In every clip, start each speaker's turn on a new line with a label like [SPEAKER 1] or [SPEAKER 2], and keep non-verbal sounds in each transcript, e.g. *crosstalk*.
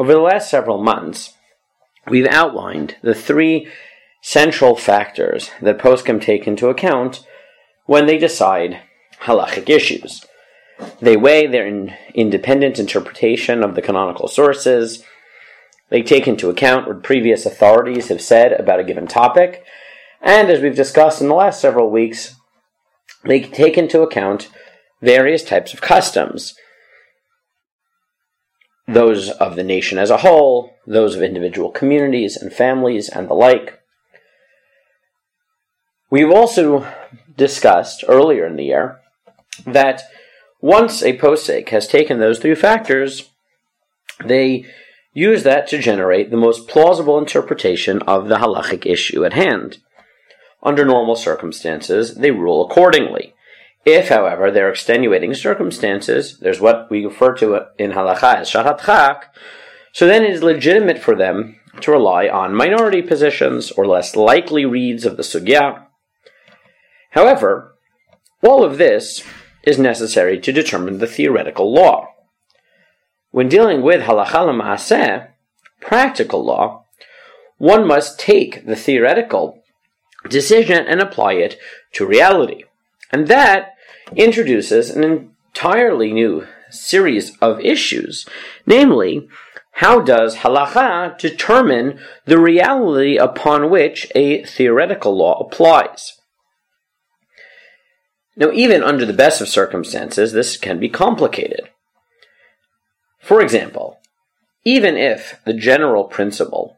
[SPEAKER 1] Over the last several months, we've outlined the three central factors that poskim take into account when they decide halachic issues. They weigh their in independent interpretation of the canonical sources. They take into account what previous authorities have said about a given topic. And as we've discussed in the last several weeks, they take into account various types of customs those of the nation as a whole, those of individual communities and families, and the like. We've also discussed earlier in the year that once a posek has taken those three factors, they use that to generate the most plausible interpretation of the halachic issue at hand. Under normal circumstances, they rule accordingly. If, however, there are extenuating circumstances, there's what we refer to in halacha as shahat chak, so then it is legitimate for them to rely on minority positions or less likely reads of the sugya. However, all of this is necessary to determine the theoretical law. When dealing with halacha l'maaseh, practical law, one must take the theoretical decision and apply it to reality. And that introduces an entirely new series of issues. Namely, how does halacha determine the reality upon which a theoretical law applies? Now, even under the best of circumstances, this can be complicated. For example, even if the general principle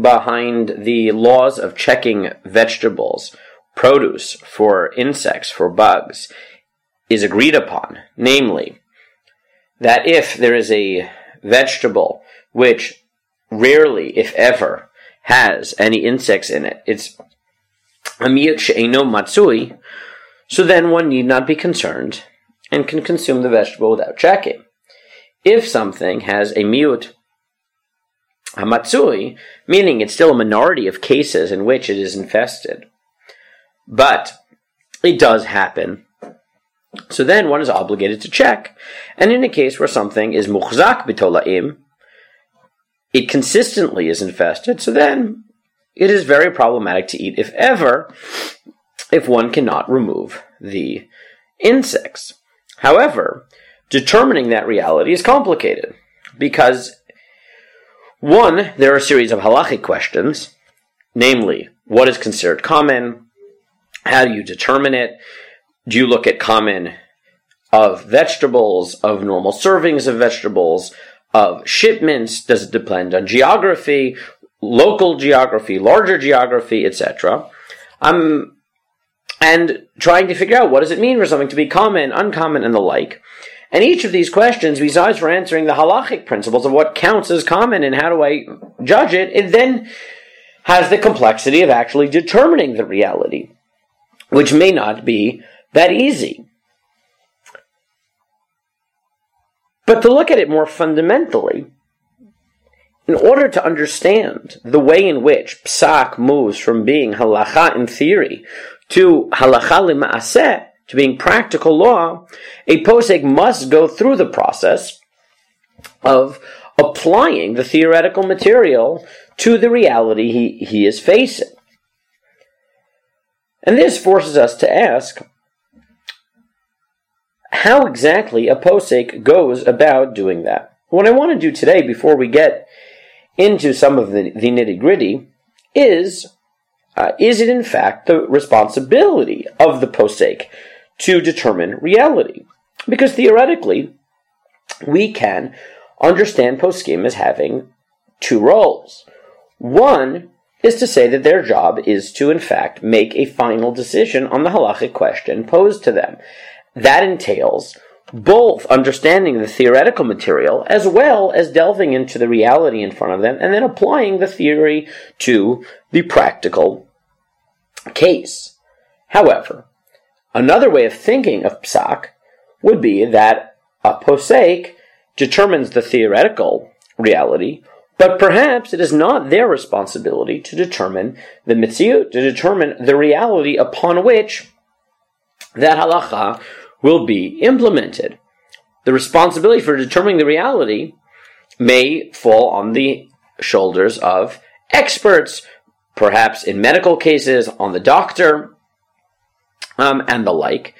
[SPEAKER 1] behind the laws of checking vegetables produce for insects, for bugs, is agreed upon, namely, that if there is a vegetable which rarely, if ever, has any insects in it, it's a miyut she'eno matsui, so then one need not be concerned and can consume the vegetable without checking. If something has a miyut hamatsui, meaning it's still a minority of cases in which it is infested, but it does happen. So then one is obligated to check. And in a case where something is muhzak bitolaim, it consistently is infested, so then it is very problematic to eat, if ever, if one cannot remove the insects. However, determining that reality is complicated because one, there are a series of halachic questions, namely, what is considered common, how do you determine it? Do you look at common of vegetables, of normal servings of vegetables, of shipments? Does it depend on geography, local geography, larger geography, etc.? Um, and trying to figure out what does it mean for something to be common, uncommon, and the like. And each of these questions, besides for answering the halachic principles of what counts as common and how do I judge it, it then has the complexity of actually determining the reality which may not be that easy. But to look at it more fundamentally, in order to understand the way in which psak moves from being halacha in theory to halacha lima'aseh, to being practical law, a posek must go through the process of applying the theoretical material to the reality he, he is facing. And this forces us to ask how exactly a posek goes about doing that. What I want to do today, before we get into some of the, the nitty gritty, is uh, is it in fact the responsibility of the posek to determine reality? Because theoretically, we can understand poskim as having two roles. One is to say that their job is to, in fact, make a final decision on the halachic question posed to them. That entails both understanding the theoretical material as well as delving into the reality in front of them and then applying the theory to the practical case. However, another way of thinking of psak would be that a posek determines the theoretical reality but perhaps it is not their responsibility to determine the mitziyut, to determine the reality upon which that halacha will be implemented. The responsibility for determining the reality may fall on the shoulders of experts, perhaps in medical cases, on the doctor, um, and the like.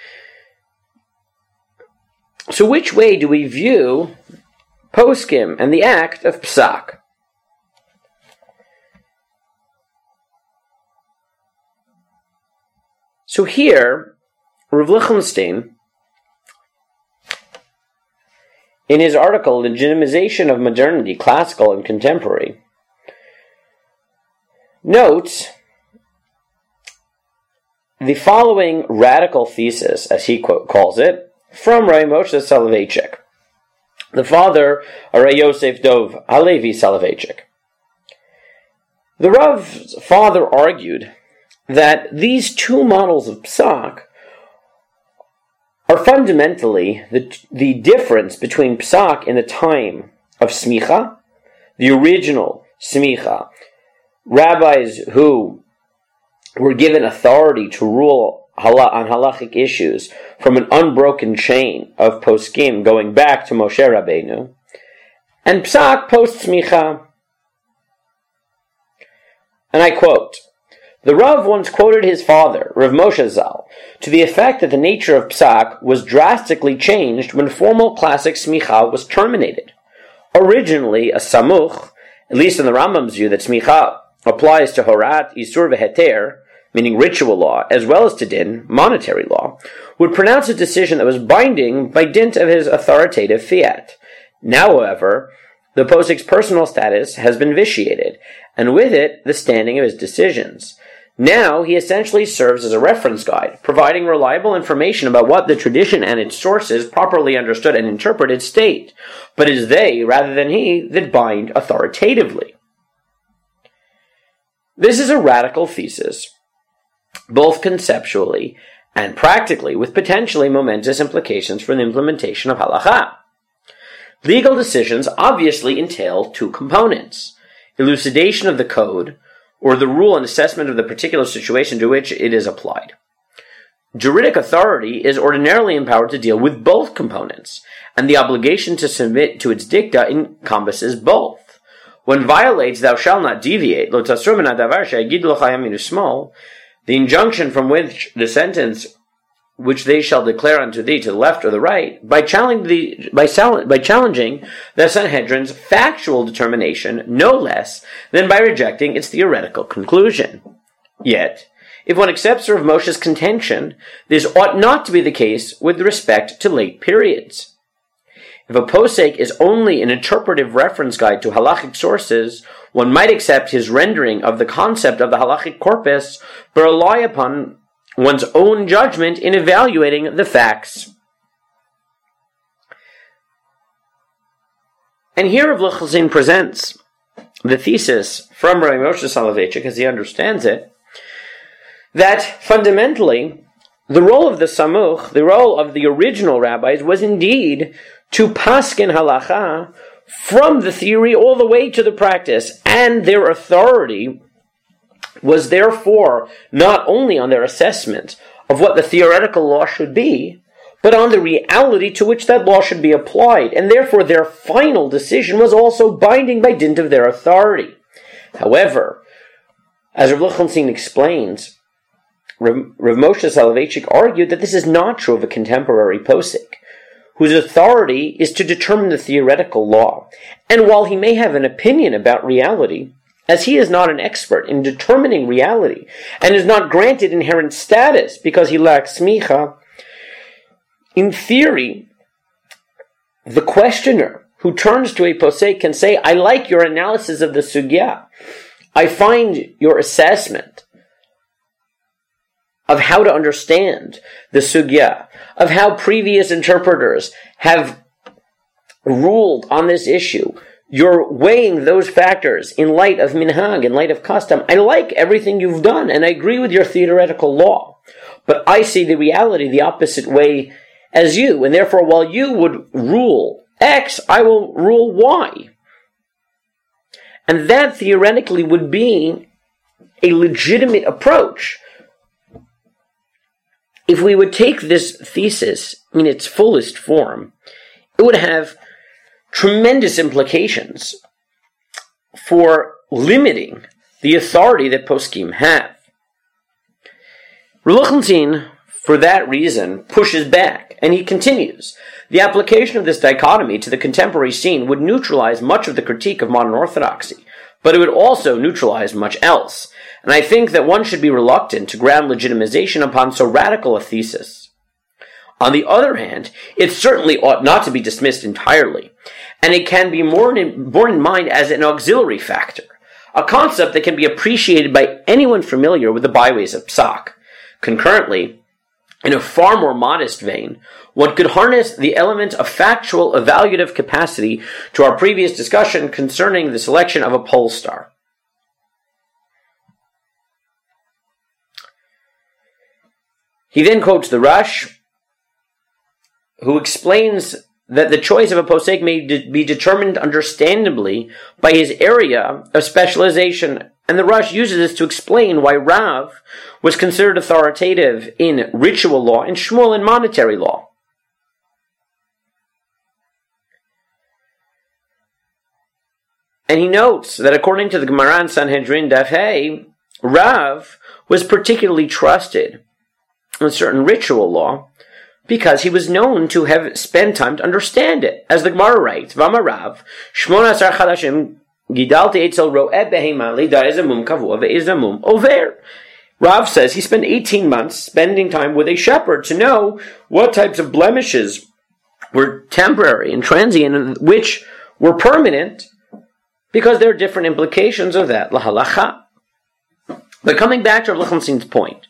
[SPEAKER 1] So, which way do we view poskim and the act of psak? So here, Rav Lichtenstein, in his article Legitimization of Modernity, Classical and Contemporary, notes the following radical thesis, as he quote, calls it, from Rav Moshe Soloveitchik, the father of Rav Yosef Dov Halevi Soloveitchik. The Rav's father argued that these two models of psak are fundamentally the, the difference between psak in the time of smicha, the original smicha, rabbis who were given authority to rule on halachic issues from an unbroken chain of poskim going back to Moshe Rabbeinu, and psak post smicha. And I quote, the Rav once quoted his father, Rav Moshe Zal, to the effect that the nature of psak was drastically changed when formal classic smicha was terminated. Originally, a samuch, at least in the Rambam's view that smicha applies to horat, isur veheter, meaning ritual law, as well as to din, monetary law, would pronounce a decision that was binding by dint of his authoritative fiat. Now, however, the posik's personal status has been vitiated, and with it, the standing of his decisions. Now he essentially serves as a reference guide, providing reliable information about what the tradition and its sources, properly understood and interpreted, state. But it is they, rather than he, that bind authoritatively. This is a radical thesis, both conceptually and practically, with potentially momentous implications for the implementation of halacha. Legal decisions obviously entail two components elucidation of the code, or the rule and assessment of the particular situation to which it is applied. Juridic authority is ordinarily empowered to deal with both components, and the obligation to submit to its dicta encompasses both. When violates thou shalt not deviate, the injunction from which the sentence which they shall declare unto thee to the left or the right, by challenging the, by, sal- by challenging the Sanhedrin's factual determination no less than by rejecting its theoretical conclusion. Yet, if one accepts Rav Moshe's contention, this ought not to be the case with respect to late periods. If a posek is only an interpretive reference guide to halachic sources, one might accept his rendering of the concept of the halachic corpus, but rely upon one's own judgment in evaluating the facts. And here Rav Lichtenstein presents the thesis from Rabbi Moshe Soloveitchik, as he understands it, that fundamentally the role of the Samuch, the role of the original rabbis, was indeed to paskin halacha from the theory all the way to the practice, and their authority was therefore not only on their assessment of what the theoretical law should be, but on the reality to which that law should be applied, and therefore their final decision was also binding by dint of their authority. However, as Rav Lichtenstein explains, Rav, Moshe Soloveitchik argued that this is not true of a contemporary posik, whose authority is to determine the theoretical law. And while he may have an opinion about reality, as he is not an expert in determining reality and is not granted inherent status because he lacks smicha, in theory, the questioner who turns to a posek can say, I like your analysis of the sugya. I find your assessment of how to understand the sugya, of how previous interpreters have ruled on this issue you're weighing those factors in light of minhag, in light of custom. I like everything you've done, and I agree with your theoretical law. But I see the reality the opposite way as you, and therefore, while you would rule X, I will rule Y. And that theoretically would be a legitimate approach. If we would take this thesis in its fullest form, it would have tremendous implications for limiting the authority that poskim have. Rav Lichtenstein, for that reason, pushes back, and he continues. The application of this dichotomy to the contemporary scene would neutralize much of the critique of modern orthodoxy, but it would also neutralize much else. And I think that one should be reluctant to ground legitimization upon so radical a thesis. On the other hand, it certainly ought not to be dismissed entirely, and it can be borne in, borne in mind as an auxiliary factor, a concept that can be appreciated by anyone familiar with the byways of psak. Concurrently, in a far more modest vein, one could harness the element of factual evaluative capacity to our previous discussion concerning the selection of a pole star. He then quotes the Rosh, who explains that the choice of a posek may de- be determined understandably by his area of specialization, and the Rosh uses this to explain why Rav was considered authoritative in ritual law and Shmuel in monetary law. And he notes that according to the Gemara and Sanhedrin Daf Rav was particularly trusted in certain ritual law because he was known to have spent time to understand it. As the Gemara writes, Vamarav, Shmona Sar Chadashim, Gidalti Eitzel Ro'eh Behema Lida'ezamum Kavua Ve'ezamum Over. Rav says he spent 18 months spending time with a shepherd to know what types of blemishes were temporary and transient and which were permanent because there are different implications of that, lahalacha. But coming back to Lichtenstein's point,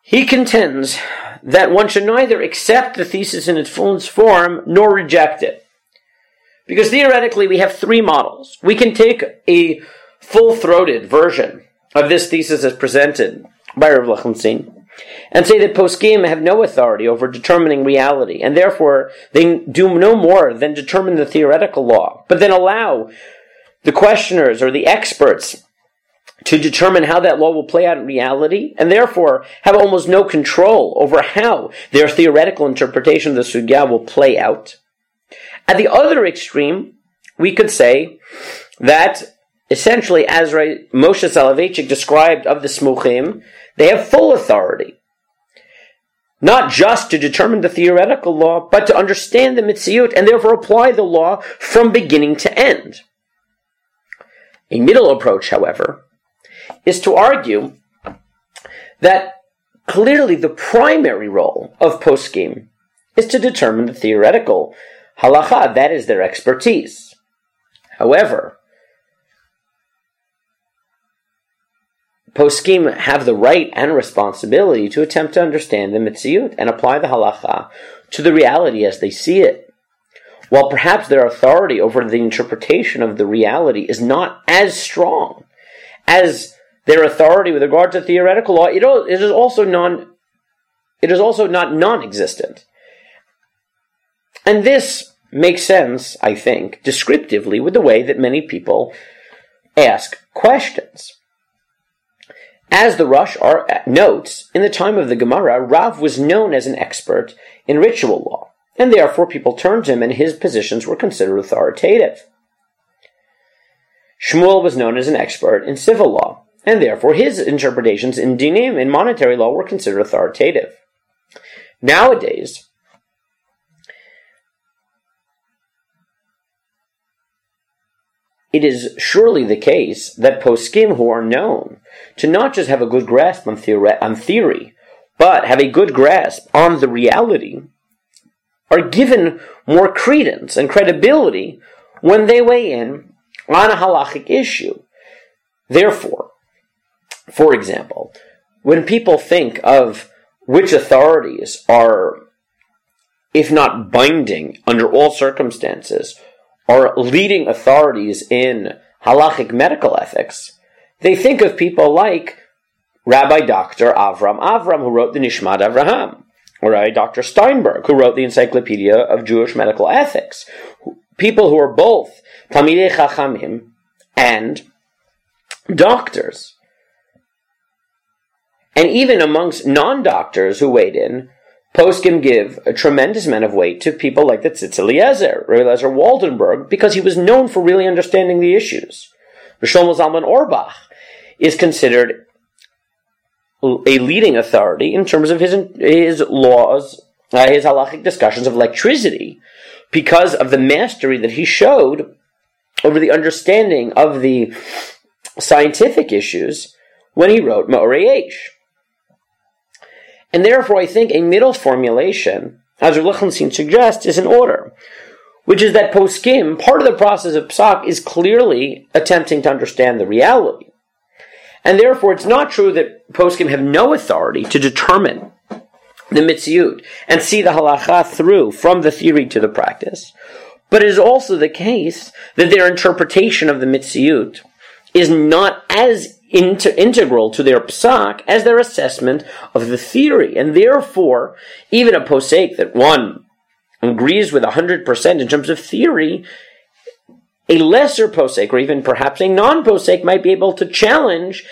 [SPEAKER 1] he contends that one should neither accept the thesis in its fullest form nor reject it. Because theoretically, we have three models. We can take a full throated version of this thesis as presented by Rav Lichtenstein and say that poskim have no authority over determining reality, and therefore they do no more than determine the theoretical law, but then allow the questioners or the experts to determine how that law will play out in reality, and therefore have almost no control over how their theoretical interpretation of the sugya will play out. At the other extreme, we could say that essentially, as Moshe Soloveitchik described of the Smuchim, they have full authority. Not just to determine the theoretical law, but to understand the mitziyut and therefore apply the law from beginning to end. A middle approach, however, is to argue that clearly the primary role of poskim is to determine the theoretical halacha. That is their expertise. However, poskim have the right and responsibility to attempt to understand the mitziyut and apply the halacha to the reality as they see it. While perhaps their authority over the interpretation of the reality is not as strong as their authority with regard to theoretical law, it, is also non it is also not non-existent. And this makes sense, I think, descriptively with the way that many people ask questions. As the Rosh notes, in the time of the Gemara, Rav was known as an expert in ritual law, and therefore people turned to him and his positions were considered authoritative. Shmuel was known as an expert in civil law, and therefore his interpretations in dinim, in monetary law, were considered authoritative. Nowadays, it is surely the case that poskim who are known to not just have a good grasp on, on theory, but have a good grasp on the reality, are given more credence and credibility when they weigh in on a halachic issue. Therefore, for example, when people think of which authorities are, if not binding under all circumstances, are leading authorities in halachic medical ethics, they think of people like Rabbi Dr. Avram Avram, who wrote the Nishmat Avraham, or Rabbi Dr. Steinberg, who wrote the Encyclopedia of Jewish Medical Ethics. People who are both Talmidei Chachamim and doctors. And even amongst non doctors who weighed in, Poskim give a tremendous amount of weight to people like the Tzitz Eliezer, Waldenberg, because he was known for really understanding the issues. Shlomo Zalman Auerbach is considered a leading authority in terms of his, his laws, uh, his halachic discussions of electricity, because of the mastery that he showed over the understanding of the scientific issues when he wrote Ma'orei. And therefore, I think a middle formulation, as Lichtenstein suggests, is in order, which is that poskim, part of the process of psak, is clearly attempting to understand the reality. And therefore, it's not true that poskim have no authority to determine the mitziyut and see the halacha through from the theory to the practice. But it is also the case that their interpretation of the mitziyut is not as inter- integral to their psak as their assessment of the theory. And therefore, even a posek that one agrees with 100% in terms of theory, a lesser posek, or even perhaps a non posek, might be able to challenge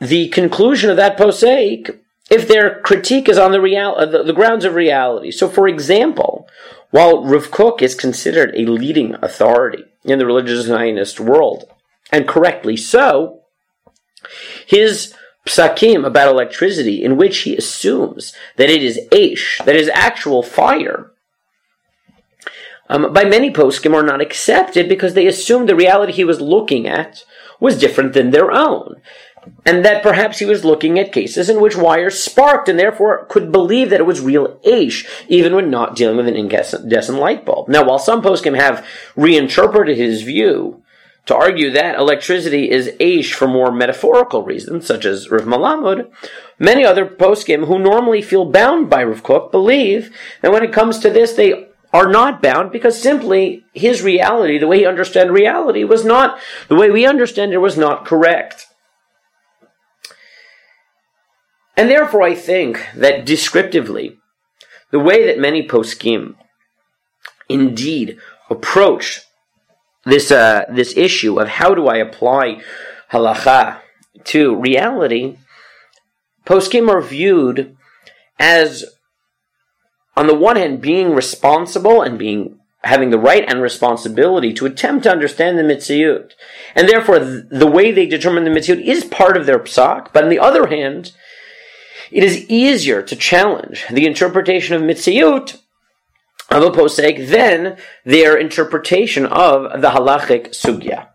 [SPEAKER 1] the conclusion of that posek if their critique is on the, real, the, the grounds of reality. So, for example, while Rav Kook is considered a leading authority in the religious Zionist world, and correctly so, his psakim about electricity, in which he assumes that it is aish, that is actual fire, um, by many poskim are not accepted because they assumed the reality he was looking at was different than their own. And that perhaps he was looking at cases in which wires sparked and therefore could believe that it was real aish, even when not dealing with an incandescent light bulb. Now, while some poskim have reinterpreted his view to argue that electricity is aish for more metaphorical reasons, such as Rav Malamud, many other poskim who normally feel bound by Rav Kook believe that when it comes to this, they are not bound because simply his reality, the way he understood reality, was not, the way we understand it was not correct. And therefore, I think that descriptively, the way that many poskim indeed approach this uh, this issue of how do I apply halacha to reality, poskim are viewed as, on the one hand, being responsible and being having the right and responsibility to attempt to understand the mitziyut, and therefore the way they determine the mitziyut is part of their psak. But on the other hand, it is easier to challenge the interpretation of mitziyut of a posek than their interpretation of the halachic sugya.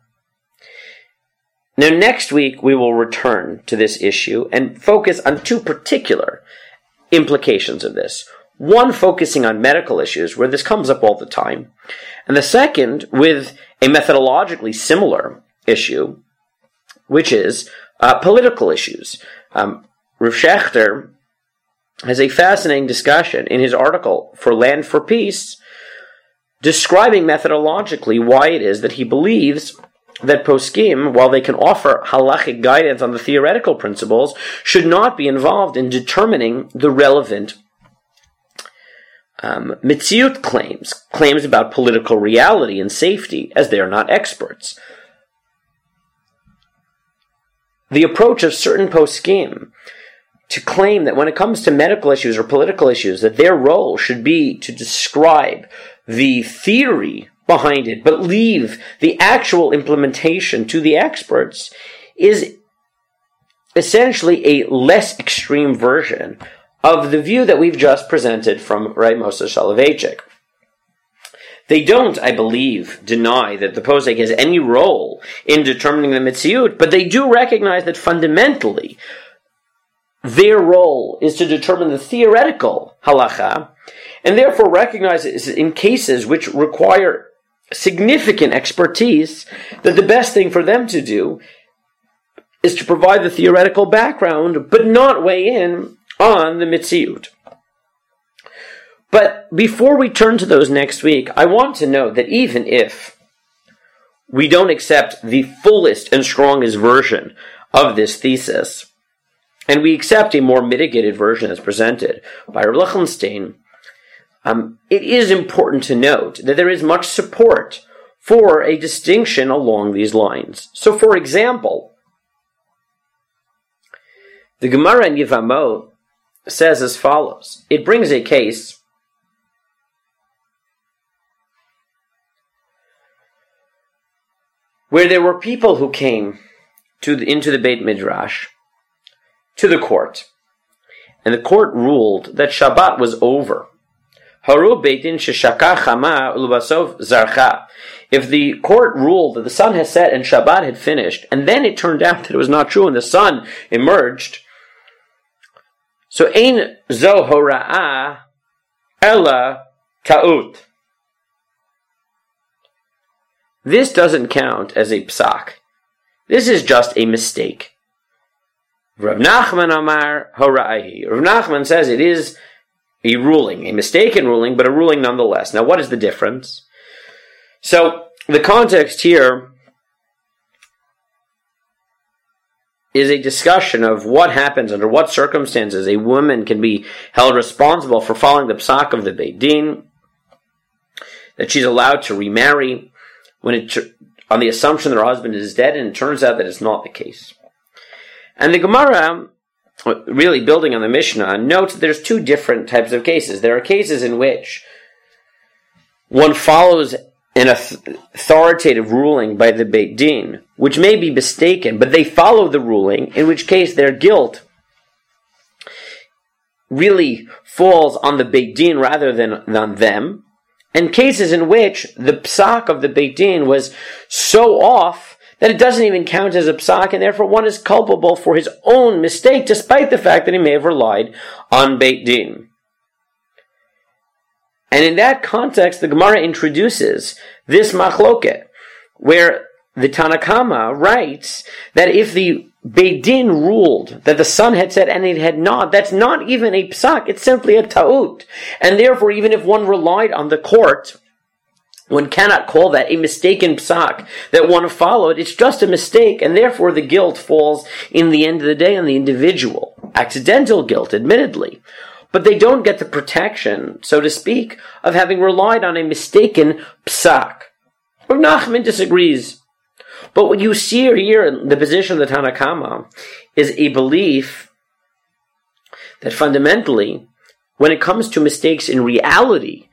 [SPEAKER 1] Now, next week we will return to this issue and focus on two particular implications of this. One focusing on medical issues, where this comes up all the time, and the second with a methodologically similar issue, which is uh, political issues. Um, Rav Shechter has a fascinating discussion in his article for Land for Peace, describing methodologically why it is that he believes that poskim, while they can offer halachic guidance on the theoretical principles, should not be involved in determining the relevant um, mitziut claims, claims about political reality and safety, as they are not experts. The approach of certain poskim to claim that when it comes to medical issues or political issues, that their role should be to describe the theory behind it, but leave the actual implementation to the experts is essentially a less extreme version of the view that we've just presented from Rav Moshe Soloveitchik. They don't, I believe, deny that the posek has any role in determining the mitziut, but they do recognize that fundamentally their role is to determine the theoretical halacha, and therefore recognize in cases which require significant expertise that the best thing for them to do is to provide the theoretical background, but not weigh in on the mitziut. But before we turn to those next week, I want to note that even if we don't accept the fullest and strongest version of this thesis, and we accept a more mitigated version as presented by Lichtenstein, um, it is important to note that there is much support for a distinction along these lines. So, for example, the Gemara in says as follows. It brings a case where there were people who came to the, into the Beit Midrash, to the court, and the court ruled that Shabbat was over. If the court ruled that the sun has set and Shabbat had finished, and then it turned *laughs* out that it was not true and the sun emerged, so Ein Zo Hora'ah Ella Ta'ut. This doesn't count as a psak. This is just a mistake. Rav Nachman Amar Hora'ahi. Rav Nachman says it is a ruling, a mistaken ruling, but a ruling nonetheless. Now, what is the difference? So, the context here is a discussion of what happens under what circumstances a woman can be held responsible for following the psak of the Beit Din, that she's allowed to remarry, when it on the assumption that her husband is dead, and it turns out that it's not the case. And the Gemara, really building on the Mishnah, notes that there's two different types of cases. There are cases in which one follows an authoritative ruling by the Beit Din, which may be mistaken, but they follow the ruling, in which case their guilt really falls on the Beit Din rather than on them and cases in which the psak of the Beit Din was so off that it doesn't even count as a psak, and therefore one is culpable for his own mistake, despite the fact that he may have relied on Beit Din. And in that context, the Gemara introduces this machloket, where the Tanna Kamma writes that if the Beit Din ruled that the sun had set and it had not. That's not even a psak, it's simply a ta'ut. And therefore, even if one relied on the court, one cannot call that a mistaken psak that one followed. It's just a mistake, and therefore the guilt falls in the end of the day on the individual. Accidental guilt, admittedly. But they don't get the protection, so to speak, of having relied on a mistaken psak. Rav Nachman disagrees but what you see here in the position of the Tanna Kamma is a belief that fundamentally, when it comes to mistakes in reality,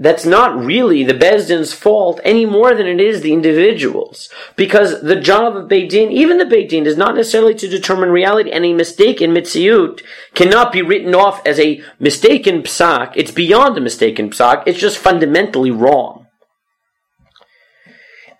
[SPEAKER 1] that's not really the Beit Din's fault any more than it is the individual's. Because the job of Beit Din, even the Beit Din, is not necessarily to determine reality, and a mistake in Mitziut cannot be written off as a mistaken psak. It's beyond a mistaken psak, it's just fundamentally wrong.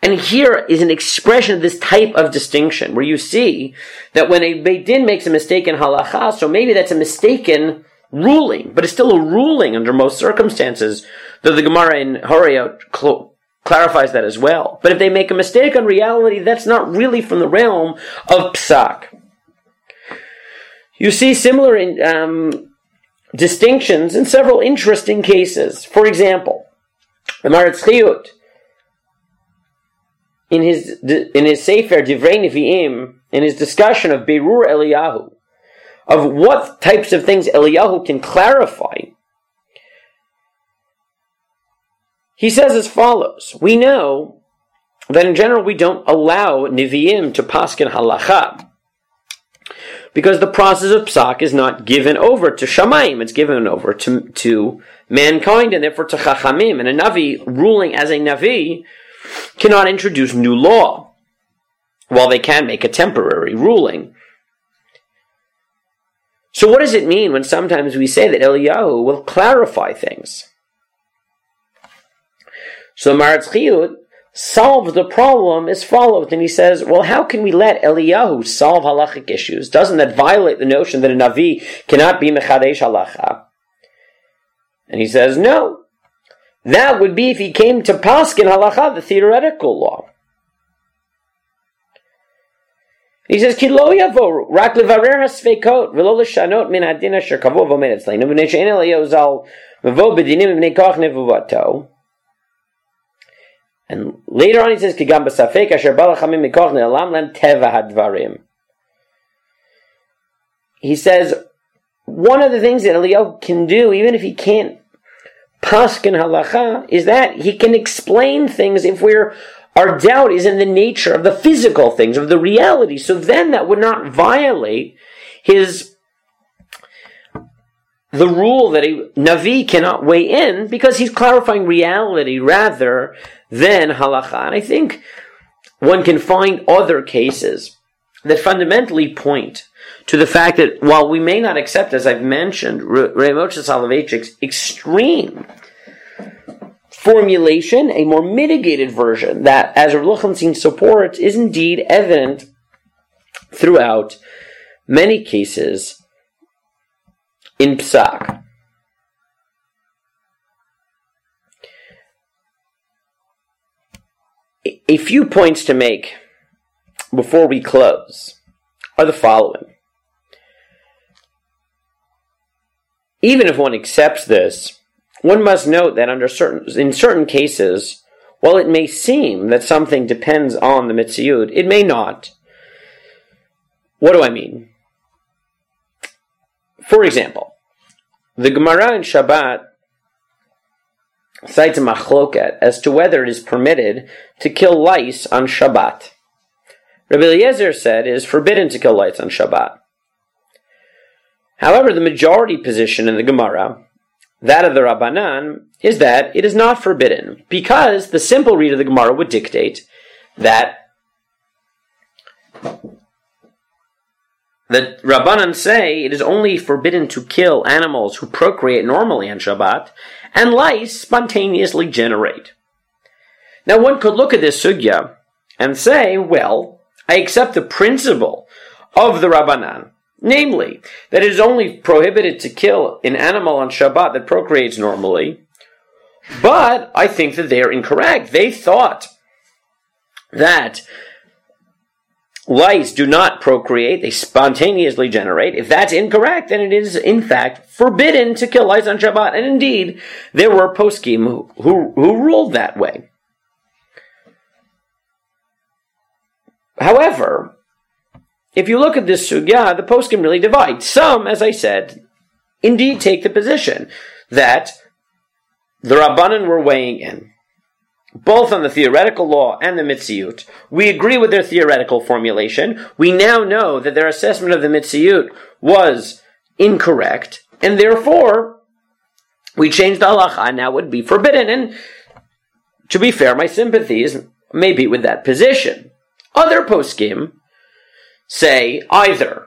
[SPEAKER 1] And here is an expression of this type of distinction, where you see that when a Beit Din makes a mistake in halacha, so maybe that's a mistaken ruling, but it's still a ruling under most circumstances, though the Gemara in Horayot cl- clarifies that as well. But if they make a mistake on reality, that's not really from the realm of psak. You see similar in, um, distinctions in several interesting cases. For example, the Maharatz Chayes, in his in his Sefer Divrei Nevi'im, in his discussion of Berur Eliyahu, of what types of things Eliyahu can clarify, he says as follows: We know that in general we don't allow Nevi'im to paskin halacha. Because the process of psak is not given over to Shamaim, it's given over to, to mankind and therefore to Chachamim. And a Navi ruling as a Navi cannot introduce new law, while they can make a temporary ruling. So, what does it mean when sometimes we say that Eliyahu will clarify things? So, Maharatz Chayes solves the problem as follows, and he says, "Well, how can we let Eliyahu solve halachic issues? Doesn't that violate the notion that a navi cannot be mechadesh halacha?" And he says, "No. That would be if he came to Paskin halacha, the theoretical law. He says, "Ki lo yavo rak levarer hasveikot v'lo l'shanot min adin asher kavo v'omed etzleinu nevuvato." And later on he says, "Ki gam b'safek asher balachamim mikoch ne'alam lem teva hadvarim." He says, one of the things that Eliyahu can do, even if he can't paskin halacha is that he can explain things if we're our doubt is in the nature of the physical things, of the reality. So then that would not violate his the rule that a Navi cannot weigh in because he's clarifying reality rather than halacha. And I think one can find other cases that fundamentally point to the fact that while we may not accept, as I've mentioned, Rav Moshe Soloveitchik's extreme formulation, a more mitigated version that, as Rav Lichtenstein supports, is indeed evident throughout many cases in Psak. A few points to make before we close are the following. Even if one accepts this, one must note that under certain, in certain cases, while it may seem that something depends on the mitziyut, it may not. What do I mean? For example, the Gemara in Shabbat cites a machloket as to whether it is permitted to kill lice on Shabbat. Rabbi Eliezer said it is forbidden to kill lice on Shabbat. However, the majority position in the Gemara, that of the Rabbanan, is that it is not forbidden, because the simple read of the Gemara would dictate that the Rabbanan say it is only forbidden to kill animals who procreate normally on Shabbat, and lice spontaneously generate. Now one could look at this sugya and say, well, I accept the principle of the Rabbanan, Namely, that it is only prohibited to kill an animal on Shabbat that procreates normally. But I think that they are incorrect. They thought that lice do not procreate, they spontaneously generate. If that's incorrect, then it is in fact forbidden to kill lice on Shabbat. And indeed, there were poskim who, who, who ruled that way. However, if you look at this sugya, the poskim really divide. Some, as I said, indeed take the position that the Rabbanan were weighing in, both on the theoretical law and the mitziyut. We agree with their theoretical formulation. We now know that their assessment of the mitziyut was incorrect, and therefore we changed the halacha, and now would be forbidden. And to be fair, my sympathies may be with that position. Other poskim say either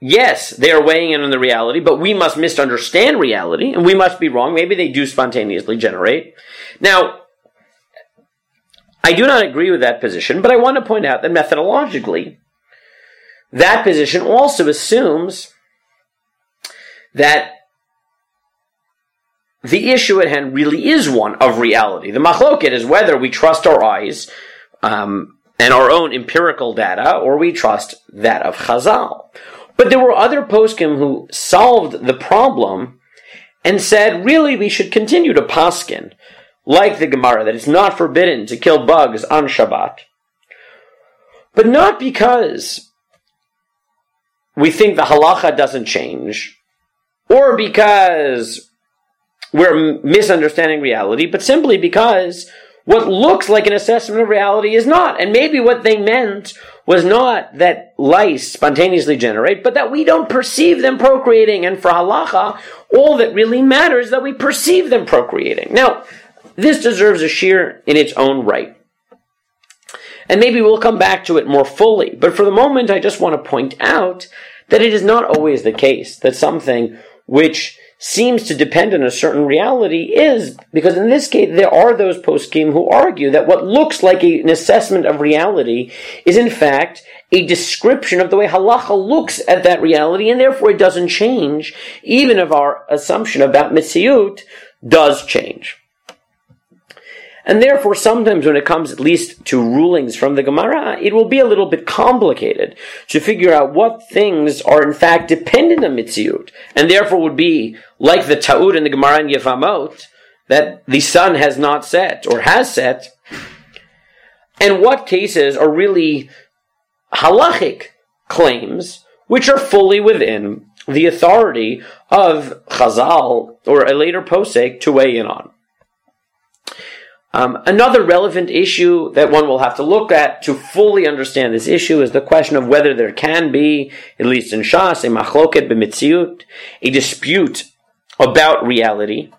[SPEAKER 1] yes, they are weighing in on the reality, but we must misunderstand reality and we must be wrong. Maybe they do spontaneously generate. Now, I do not agree with that position, but I want to point out that methodologically, that position also assumes that the issue at hand really is one of reality. The machloket is whether we trust our eyes um, and our own empirical data, or we trust that of Chazal. But there were other poskim who solved the problem and said, really, we should continue to paskin, like the Gemara, that it's not forbidden to kill bugs on Shabbat. But not because we think the halacha doesn't change, or because we're misunderstanding reality, but simply because what looks like an assessment of reality is not. And maybe what they meant was not that lice spontaneously generate, but that we don't perceive them procreating. And for halacha, all that really matters is that we perceive them procreating. Now, this deserves a shiur in its own right. And maybe we'll come back to it more fully. But for the moment, I just want to point out that it is not always the case that something which seems to depend on a certain reality is because in this case there are those poskim who argue that what looks like a, an assessment of reality is in fact a description of the way halacha looks at that reality and therefore it doesn't change even if our assumption about mitziyut does change. And therefore, sometimes when it comes at least to rulings from the Gemara, it will be a little bit complicated to figure out what things are in fact dependent on Mitziyut, and therefore would be like the Ta'ut in the Gemara in Yevamot, that the sun has not set or has set, and what cases are really halachic claims which are fully within the authority of Chazal or a later posek to weigh in on. Um, another relevant issue that one will have to look at to fully understand this issue is the question of whether there can be, at least in Shas, a machloket b'mitziut, a dispute about reality,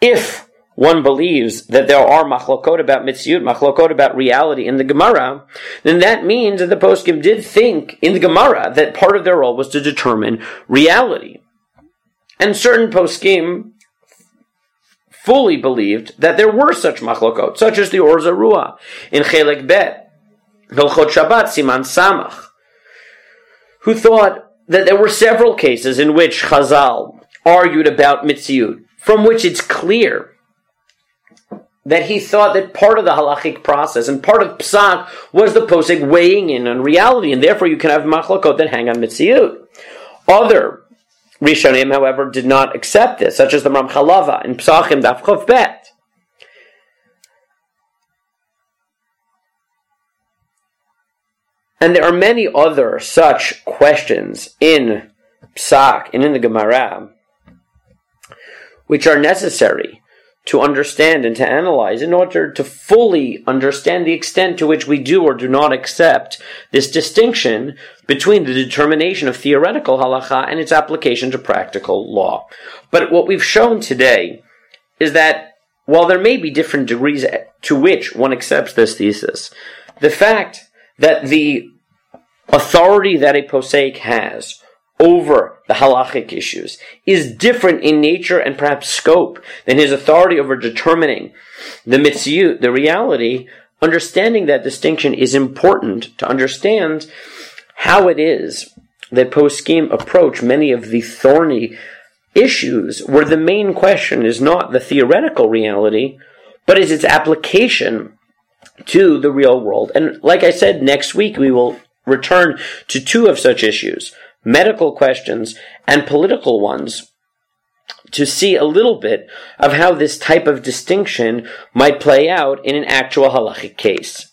[SPEAKER 1] if one believes that there are machlokot about mitziut, machlokot about reality in the Gemara, then that means that the poskim did think in the Gemara that part of their role was to determine reality. And certain poskim fully believed that there were such machlokot, such as the Or Zarua in Chelek Bet, Hilchot Shabbat, Siman Samach, who thought that there were several cases in which Chazal argued about mitziyut, from which it's clear that he thought that part of the halachic process and part of psak was the posek weighing in on reality, and therefore you can have machlokot that hang on mitziyut. Other Rishonim, however, did not accept this, such as the Ramchalava in Psachim Daf Bet. And there are many other such questions in Psak and in the Gemara which are necessary to understand and to analyze in order to fully understand the extent to which we do or do not accept this distinction between the determination of theoretical halacha and its application to practical law. But what we've shown today is that while there may be different degrees to which one accepts this thesis, the fact that the authority that a posek has over the halachic issues is different in nature and perhaps scope than his authority over determining the mitziyut, the reality, understanding that distinction is important to understand how it is that poskim approach many of the thorny issues where the main question is not the theoretical reality, but is its application to the real world. And like I said, next week we will return to two of such issues medical questions, and political ones to see a little bit of how this type of distinction might play out in an actual halachic case.